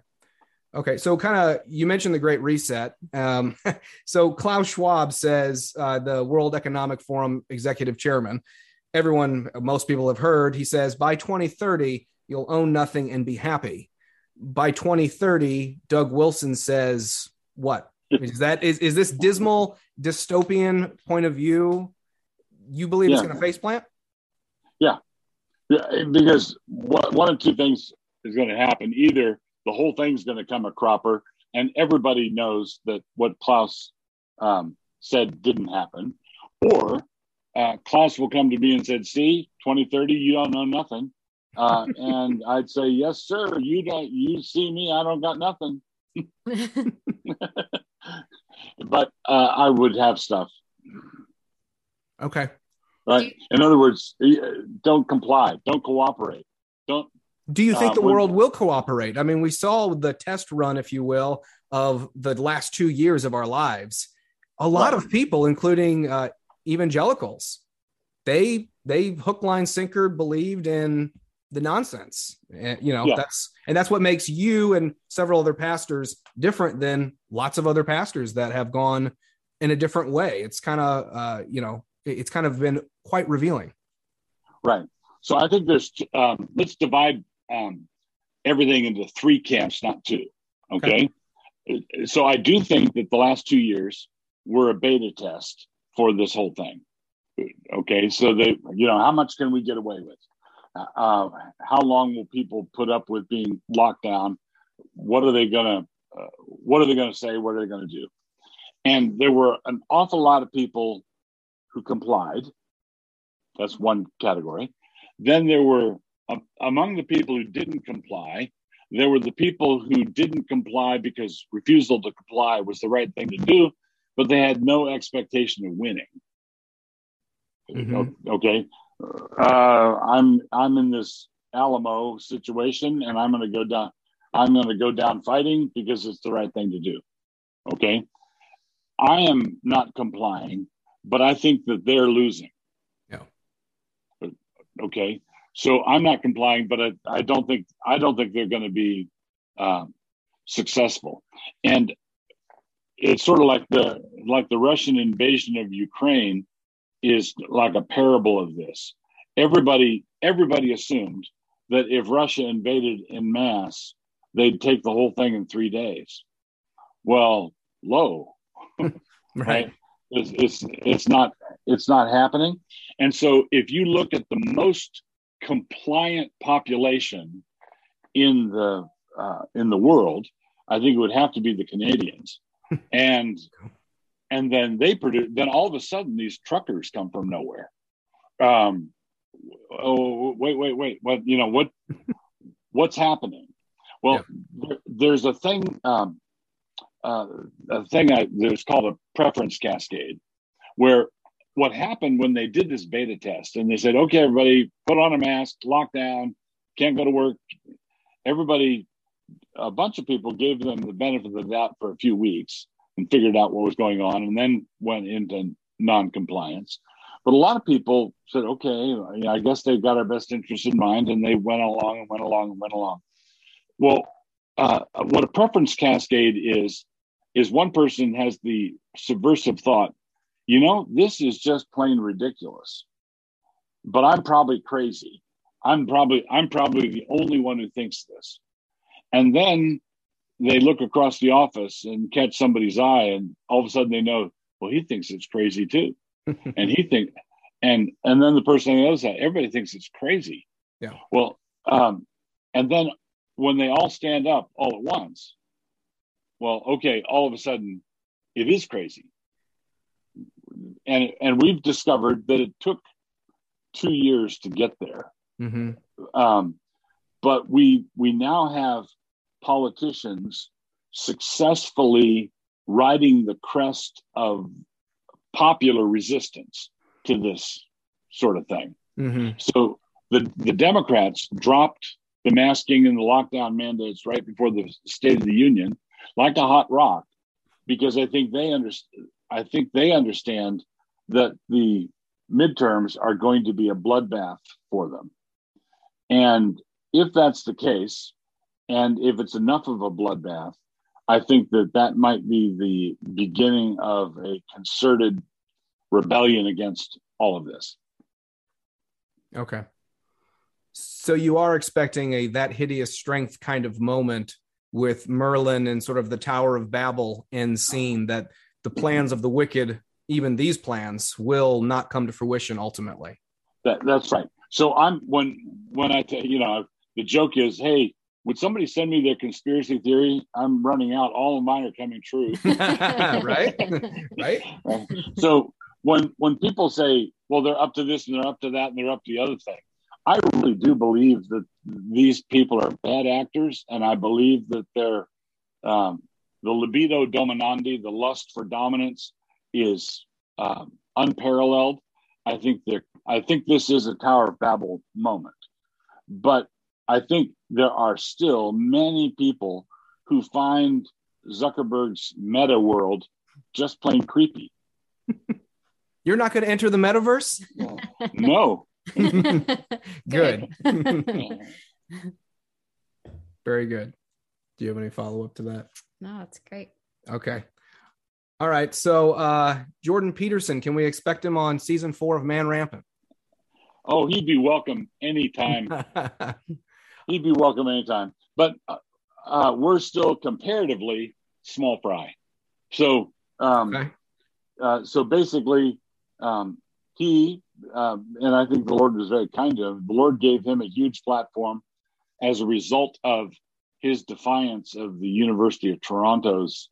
Okay, so kind of you mentioned the Great Reset. Um, so Klaus Schwab says uh, the World Economic Forum executive chairman. Everyone, most people have heard. He says by 2030 you'll own nothing and be happy. By 2030, Doug Wilson says what? Is that is is this dismal dystopian point of view? You believe yeah. it's going to face plant? Yeah, yeah, because one of two things is going to happen. Either the whole thing's going to come a cropper. And everybody knows that what Klaus um, said didn't happen. Or uh, Klaus will come to me and said, "See, 2030, you don't know nothing." Uh, and I'd say, "Yes, sir. You don't. You see me. I don't got nothing." but uh, I would have stuff. Okay. Right. In other words, don't comply. Don't cooperate. Don't do you think uh, the when, world will cooperate? I mean, we saw the test run, if you will, of the last two years of our lives. A lot of people, including uh, evangelicals, they they hook, line, sinker believed in the nonsense. And, you know, yeah. that's and that's what makes you and several other pastors different than lots of other pastors that have gone in a different way. It's kind of uh, you know, it's kind of been quite revealing. Right. So I think there's um, let's divide um, everything into three camps, not two. Okay? okay. So I do think that the last two years were a beta test for this whole thing. Okay. So they, you know, how much can we get away with? Uh, how long will people put up with being locked down? What are they going to, uh, what are they going to say? What are they going to do? And there were an awful lot of people who complied. That's one category. Then there were among the people who didn't comply, there were the people who didn't comply because refusal to comply was the right thing to do, but they had no expectation of winning. Mm-hmm. Okay, uh, I'm I'm in this Alamo situation, and I'm going to go down. I'm going to go down fighting because it's the right thing to do. Okay, I am not complying, but I think that they're losing. Yeah. Okay, so I'm not complying, but I, I don't think I don't think they're going to be um, successful. And it's sort of like the like the Russian invasion of Ukraine is like a parable of this. Everybody everybody assumed that if Russia invaded in mass, they'd take the whole thing in three days. Well, low, right? right? It's, it's it's not it's not happening. And so if you look at the most compliant population in the uh, in the world, I think it would have to be the Canadians, and and then they produce. Then all of a sudden, these truckers come from nowhere. Um, oh wait, wait, wait! What you know what? What's happening? Well, yeah. there, there's a thing. Um, uh, a thing I, there's called a preference cascade, where what happened when they did this beta test and they said, okay, everybody put on a mask, lock down, can't go to work. Everybody, a bunch of people gave them the benefit of the doubt for a few weeks and figured out what was going on and then went into non compliance. But a lot of people said, okay, I guess they've got our best interest in mind, and they went along and went along and went along. Well, uh, what a preference cascade is, is one person has the subversive thought, you know, this is just plain ridiculous, but I'm probably crazy. I'm probably I'm probably the only one who thinks this. And then they look across the office and catch somebody's eye, and all of a sudden they know, well, he thinks it's crazy too, and he think, and and then the person on the other side, everybody thinks it's crazy. Yeah. Well, um, and then when they all stand up all at once, well, okay, all of a sudden, it is crazy, and and we've discovered that it took two years to get there. Mm-hmm. Um, but we we now have politicians successfully riding the crest of popular resistance to this sort of thing. Mm-hmm. So the the Democrats dropped the masking and the lockdown mandates right before the State of the Union, like a hot rock, because I think they understand. I think they understand that the midterms are going to be a bloodbath for them, and if that's the case, and if it's enough of a bloodbath, I think that that might be the beginning of a concerted rebellion against all of this. Okay. So you are expecting a that hideous strength kind of moment with Merlin and sort of the Tower of Babel end scene that the plans of the wicked, even these plans, will not come to fruition ultimately. That, that's right. So I'm when when I tell you know the joke is, hey, would somebody send me their conspiracy theory? I'm running out. All of mine are coming true. right? right? So when when people say, well, they're up to this and they're up to that and they're up to the other thing, I really do believe that these people are bad actors, and I believe that they're um, the libido dominandi, the lust for dominance, is um, unparalleled. I think they're. I think this is a Tower of Babel moment, but I think there are still many people who find Zuckerberg's meta world just plain creepy. You're not going to enter the metaverse? no. good. Very good. Do you have any follow up to that? No, that's great. Okay. All right. So, uh, Jordan Peterson, can we expect him on season four of Man Rampant? Oh, he'd be welcome anytime. he'd be welcome anytime. But uh, uh, we're still comparatively small fry. So, um, okay. uh, so basically, um, he um, and I think the Lord was very kind to him. The Lord gave him a huge platform as a result of his defiance of the University of Toronto's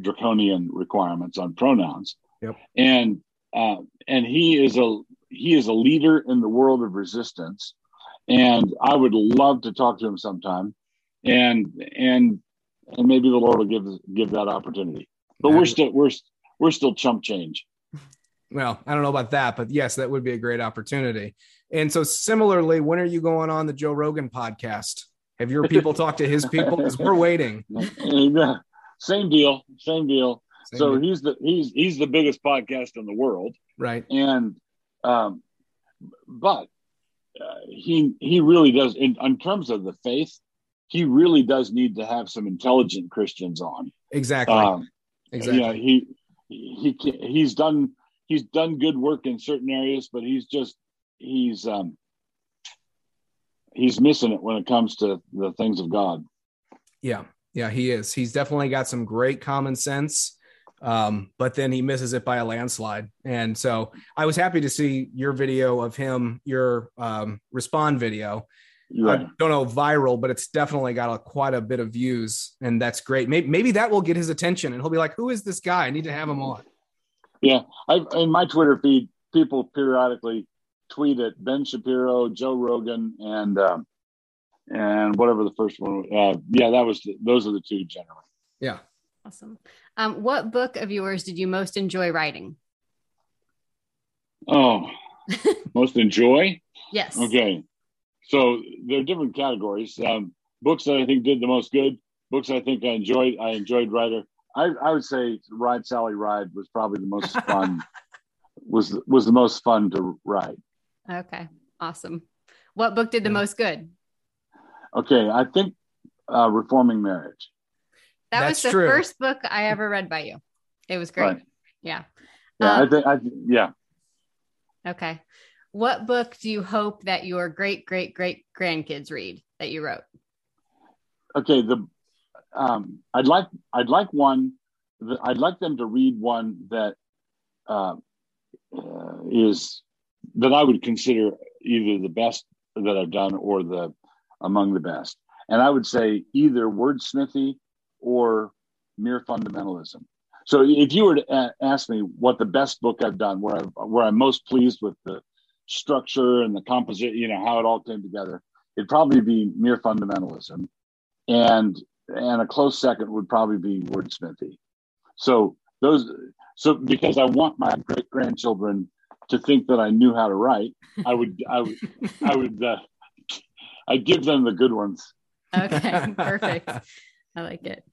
draconian requirements on pronouns. Yep. And uh, and he is a he is a leader in the world of resistance and I would love to talk to him sometime, and and and maybe the Lord will give give that opportunity. But we're still we're we're still chump change. Well, I don't know about that, but yes, that would be a great opportunity. And so, similarly, when are you going on the Joe Rogan podcast? Have your people talked to his people? Because we're waiting. Same deal. Same deal. Same so deal. he's the he's he's the biggest podcast in the world, right? And um, but uh, he he really does in, in terms of the faith he really does need to have some intelligent christians on exactly um, exactly yeah he he he's done he's done good work in certain areas but he's just he's um he's missing it when it comes to the things of god yeah yeah he is he's definitely got some great common sense um, but then he misses it by a landslide. And so I was happy to see your video of him, your um, respond video. I don't know viral, but it's definitely got a, quite a bit of views, and that's great. Maybe, maybe that will get his attention, and he'll be like, "Who is this guy? I need to have him on." Yeah, I in my Twitter feed, people periodically tweet at Ben Shapiro, Joe Rogan, and um, and whatever the first one. Uh, yeah, that was the, those are the two generally. Yeah, Awesome. Um, what book of yours did you most enjoy writing? Oh, most enjoy? Yes. Okay. So there are different categories. Um, books that I think did the most good. Books I think I enjoyed. I enjoyed writer. I, I would say Ride Sally Ride was probably the most fun was was the most fun to write. Okay, awesome. What book did the Yeah. most good? Okay, I think uh, reforming marriage. That That's was the true. first book I ever read by you. It was great. Right. Yeah. Yeah, I Um, think I yeah. Okay. What book do you hope that your great great great grandkids read that you wrote? Okay, the um, I'd like I'd like one. that- I'd like them to read one that uh, uh, is that I would consider either the best that I've done or the among the best. And I would say either wordsmithy or mere fundamentalism. So if you were to ask me what the best book I've done, where I where I'm most pleased with the structure and the composite, you know, how it all came together, it'd probably be mere fundamentalism. And and a close second would probably be wordsmithy. So those so because I want my great grandchildren to think that I knew how to write, I would I would I would uh, I give them the good ones. Okay, perfect. I like it.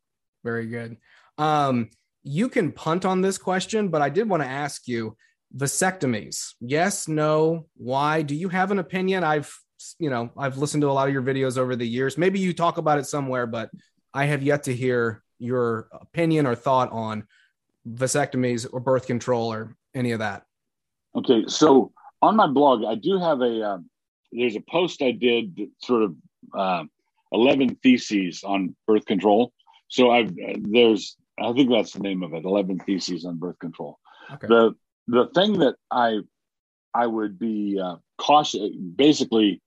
Very good. Um, you can punt on this question, but I did want to ask you vasectomies. Yes, no, why? Do you have an opinion? I've, you know, I've listened to a lot of your videos over the years. Maybe you talk about it somewhere, but I have yet to hear your opinion or thought on vasectomies or birth control or any of that. Okay, so on my blog, I do have a um, there's a post I did that sort of uh, eleven theses on birth control. So I've uh, there's I think that's the name of it, eleven theses on birth control. Okay. The the thing that I I would be uh, cautious, basically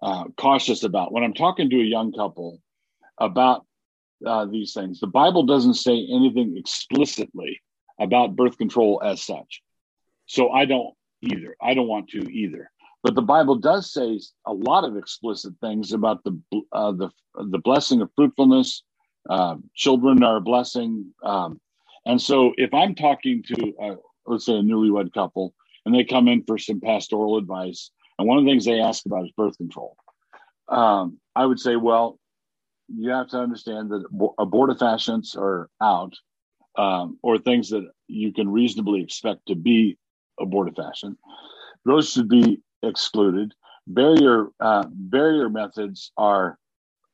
uh, cautious about when I'm talking to a young couple about uh, these things. The Bible doesn't say anything explicitly about birth control as such. So I don't either. I don't want to either. But the Bible does say a lot of explicit things about the uh, the the blessing of fruitfulness. Uh, children are a blessing, um, and so if I'm talking to let's say a newlywed couple and they come in for some pastoral advice, and one of the things they ask about is birth control, um, I would say, well, you have to understand that abortifacients are out, um, or things that you can reasonably expect to be abortifacient. Those should be excluded. Barrier uh, barrier methods are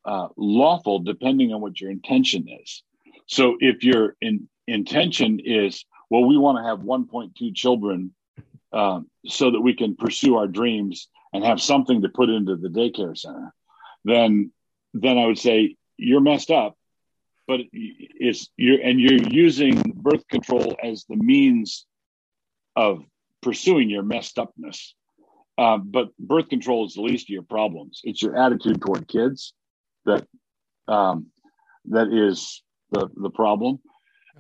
uh, lawful depending on what your intention is. So if your in, intention is, well, we want to have 1.2 children um, so that we can pursue our dreams and have something to put into the daycare center, then then I would say you're messed up. But it's you're and you're using birth control as the means of pursuing your messed upness. Uh, but birth control is the least of your problems. It's your attitude toward kids that um, that is the the problem.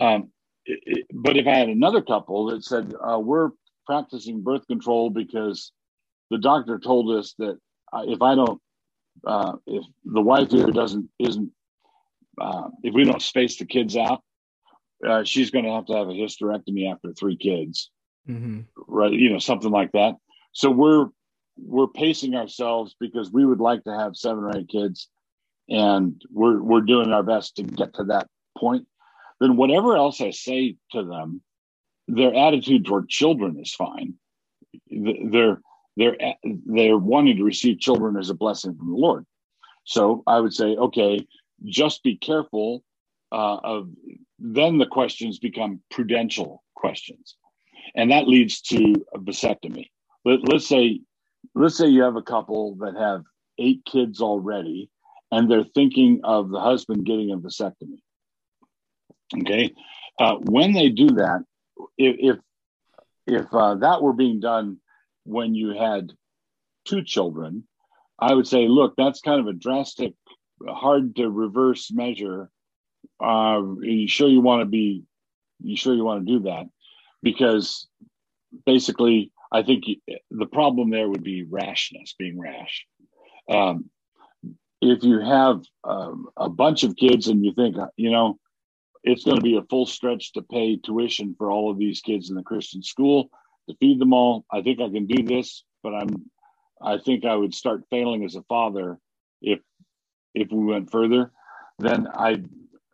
Um, it- it- but if I had another couple that said uh, we're practicing birth control because the doctor told us that uh, if I don't, uh, if the wife here doesn't isn't, uh, if we don't space the kids out, uh, she's going to have to have a hysterectomy after three kids Mhm. right you know something like that. So we're we're pacing ourselves because we would like to have seven or eight kids and we're we're doing our best to get to that point. Then whatever else i say to them their attitude toward children is fine. They're they're they're wanting to receive children as a blessing from the lord. So i would say okay just be careful uh, of then the questions become prudential questions and that leads to a vasectomy. Let, let's say, let's say you have a couple that have eight kids already, and they're thinking of the husband getting a vasectomy. Okay, uh, when they do that, if if, if uh, that were being done when you had two children, I would say, look, that's kind of a drastic, hard to reverse measure. Uh, are you sure you want to be? You sure you want to do that? Because basically i think the problem there would be rashness being rash. Um, if you have um, a bunch of kids and you think you know it's going to be a full stretch to pay tuition for all of these kids in the christian school to feed them all i think i can do this but i'm i think i would start failing as a father if if we went further. Then i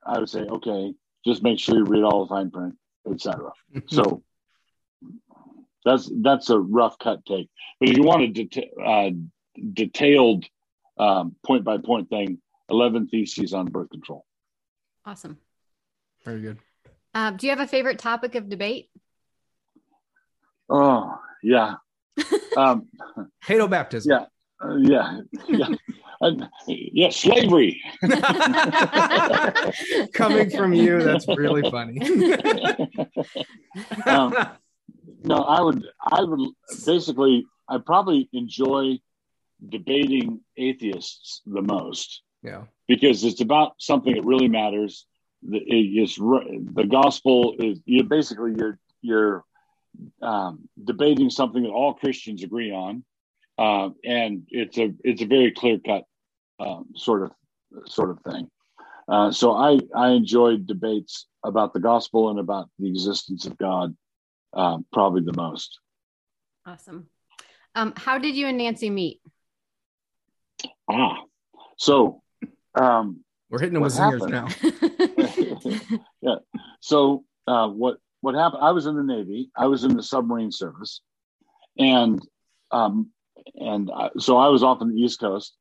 i would say okay just make sure you read all the fine print etc so that's that's a rough cut take. But if you want a deta- uh, detailed um, point by point thing, eleven theses on birth control. Awesome. Very good. Uh, do you have a favorite topic of debate? Oh yeah, um, Paedo baptism. Yeah. uh, yeah, yeah, Uh, yeah. Slavery. Coming from you, that's really funny. um, no, I would, I would basically, I probably enjoy debating atheists the most yeah. because it's about something that really matters. The, it is, the gospel is you basically you're you're um, debating something that all Christians agree on, uh, and it's a it's a very clear cut um, sort of sort of thing. Uh, so I I enjoyed debates about the gospel and about the existence of God um, probably the most. Awesome. Um, how did you and Nancy meet? Ah, so um, we're hitting them with zingers now. yeah. So uh, what what happened? I was in the Navy. I was in the submarine service, and um, and I, so I was off on the East Coast,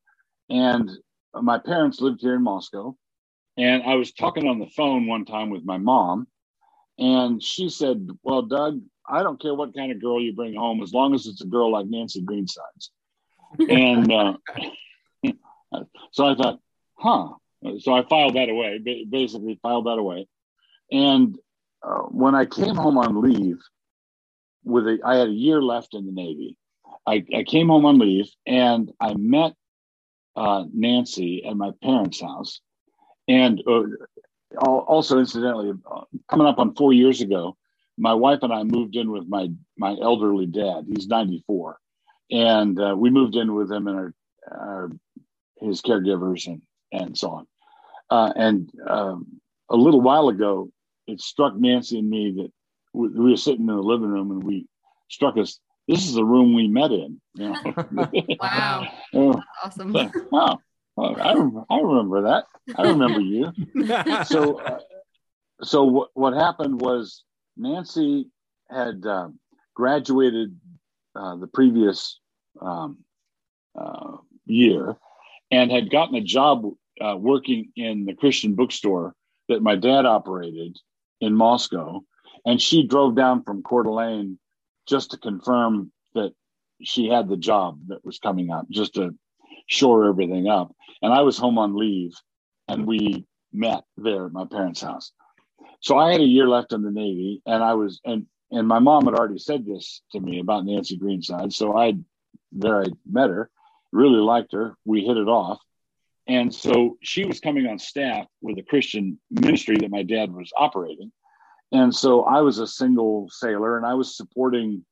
and my parents lived here in Moscow, and I was talking on the phone one time with my mom, and she said, "Well, Doug, I don't care what kind of girl you bring home, as long as it's a girl like Nancy Greensides." and uh, so I thought, huh. So I filed that away, basically filed that away. And uh, when I came home on leave, with a, I had a year left in the Navy. I, I came home on leave and I met uh, Nancy at my parents' house. And uh, also, incidentally, uh, coming up on four years ago, my wife and I moved in with my my elderly dad. He's 94, and uh, we moved in with him and our, our his caregivers and and so on. Uh, and um, a little while ago, it struck Nancy and me that we, we, were sitting in the living room and we struck us. This is the room we met in. You know? wow, uh, awesome! Wow, well, I, I remember that. I remember you. so, uh, so what, what happened was Nancy had uh, graduated uh, the previous um, uh, year and had gotten a job uh, working in the Christian bookstore that my dad operated in Moscow. And she drove down from Coeur d'Alene just to confirm that she had the job that was coming up, just to shore everything up. And I was home on leave and we met there at my parents' house. So I had a year left in the Navy and I was, and, and my mom had already said this to me about Nancy Greenside. So I, there I met her, really liked her. We hit it off. And so she was coming on staff with a Christian ministry that my dad was operating. And so I was a single sailor and I was supporting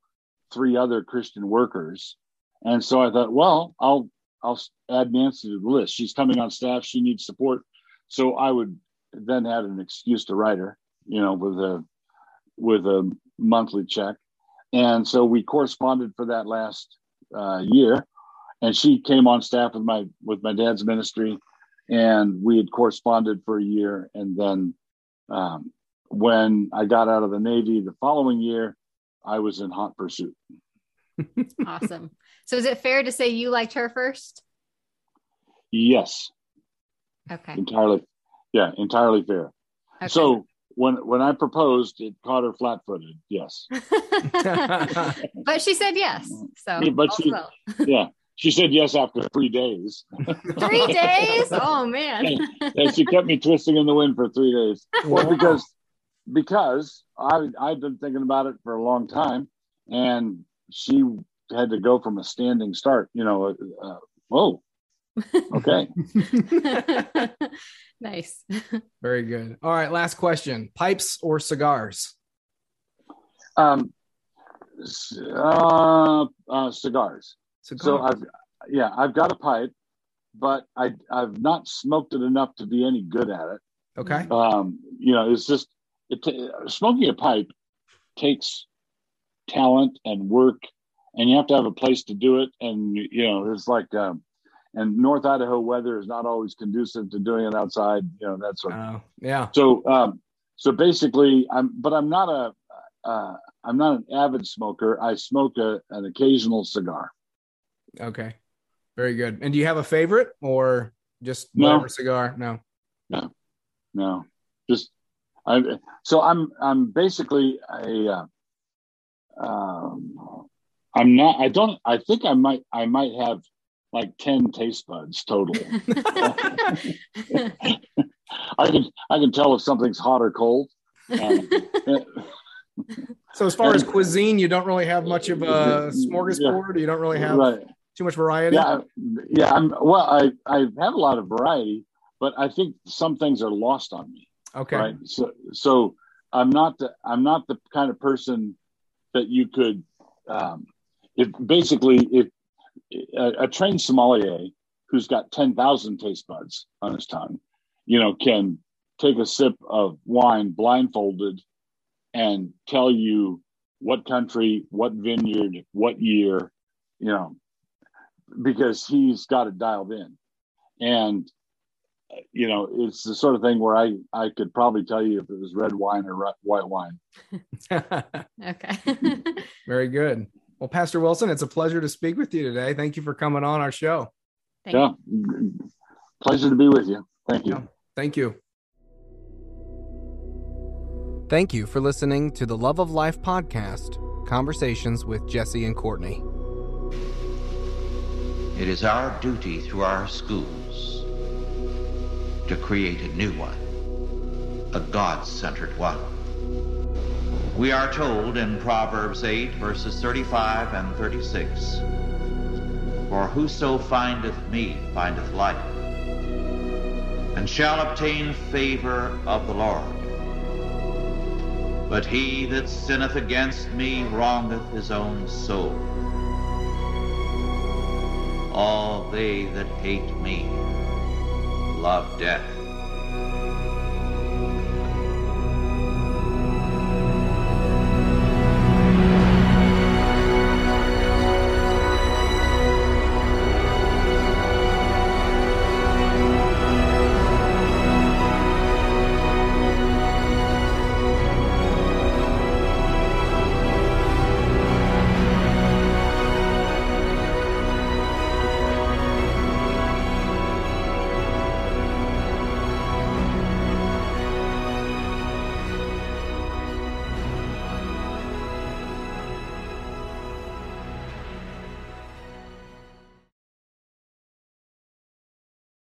three other Christian workers. And so I thought, well, I'll I'll add Nancy to the list. She's coming on staff. She needs support. So I would then had an excuse to write her, you know, with a with a monthly check. And so we corresponded for that last uh, year and she came on staff with my with my dad's ministry and we had corresponded for a year and then um, when i got out of the navy the following year i was in hot pursuit awesome so is it fair to say you liked her first yes okay entirely yeah entirely fair okay. so when when I proposed, it caught her flat-footed. Yes, but she said yes. So, yeah, but she, yeah, she said yes after three days. three days? Oh man! and she kept me twisting in the wind for three days. Well, because because I I've been thinking about it for a long time, and she had to go from a standing start. You know, uh, uh whoa. Okay. nice. Very good. All right, last question: pipes or cigars? Um, uh, uh cigars. So I've yeah, I've got a pipe, but I I've not smoked it enough to be any good at it. Okay. Um, you know, it's just it smoking a pipe takes talent and work, and you have to have a place to do it. And you know, it's like um, and North Idaho weather is not always conducive to doing it outside. You know, that sort of. Uh, yeah. So um, so basically, I'm but I'm not a uh, I'm not an avid smoker. I smoke a, an occasional cigar. Okay, very good. And do you have a favorite or just No. cigar? No. No. No, just I. So I'm I'm basically a. Uh, um, I'm not. I don't. I think I might. I might have like ten taste buds total. I can. I can tell if something's hot or cold. Um, So as far as cuisine, you don't really have much of a smorgasbord. You don't really have right. too much variety. Yeah. Yeah. I'm. Well, I. I have a lot of variety, but I think some things are lost on me. Okay. right so so i'm not the i'm not the kind of person that you could um if basically if a, a trained sommelier who's got 10,000 taste buds on his tongue you know can take a sip of wine blindfolded and tell you what country what vineyard what year you know because he's got it dialed in and you know, it's the sort of thing where I I could probably tell you if it was red wine or ri- white wine. okay. very good. Well, Pastor Wilson, it's a pleasure to speak with you today. Thank you for coming on our show. Thank yeah, pleasure to be with you. Thank you. Yeah. Thank you. Thank you for listening to the Love of Life podcast, Conversations with Jesse and Courtney. It is our duty through our schools to create a new one, a God centered one. We are told in Proverbs 8, verses 35 and 36 For whoso findeth me findeth life, and shall obtain favor of the Lord. But he that sinneth against me wrongeth his own soul. All they that hate me love death.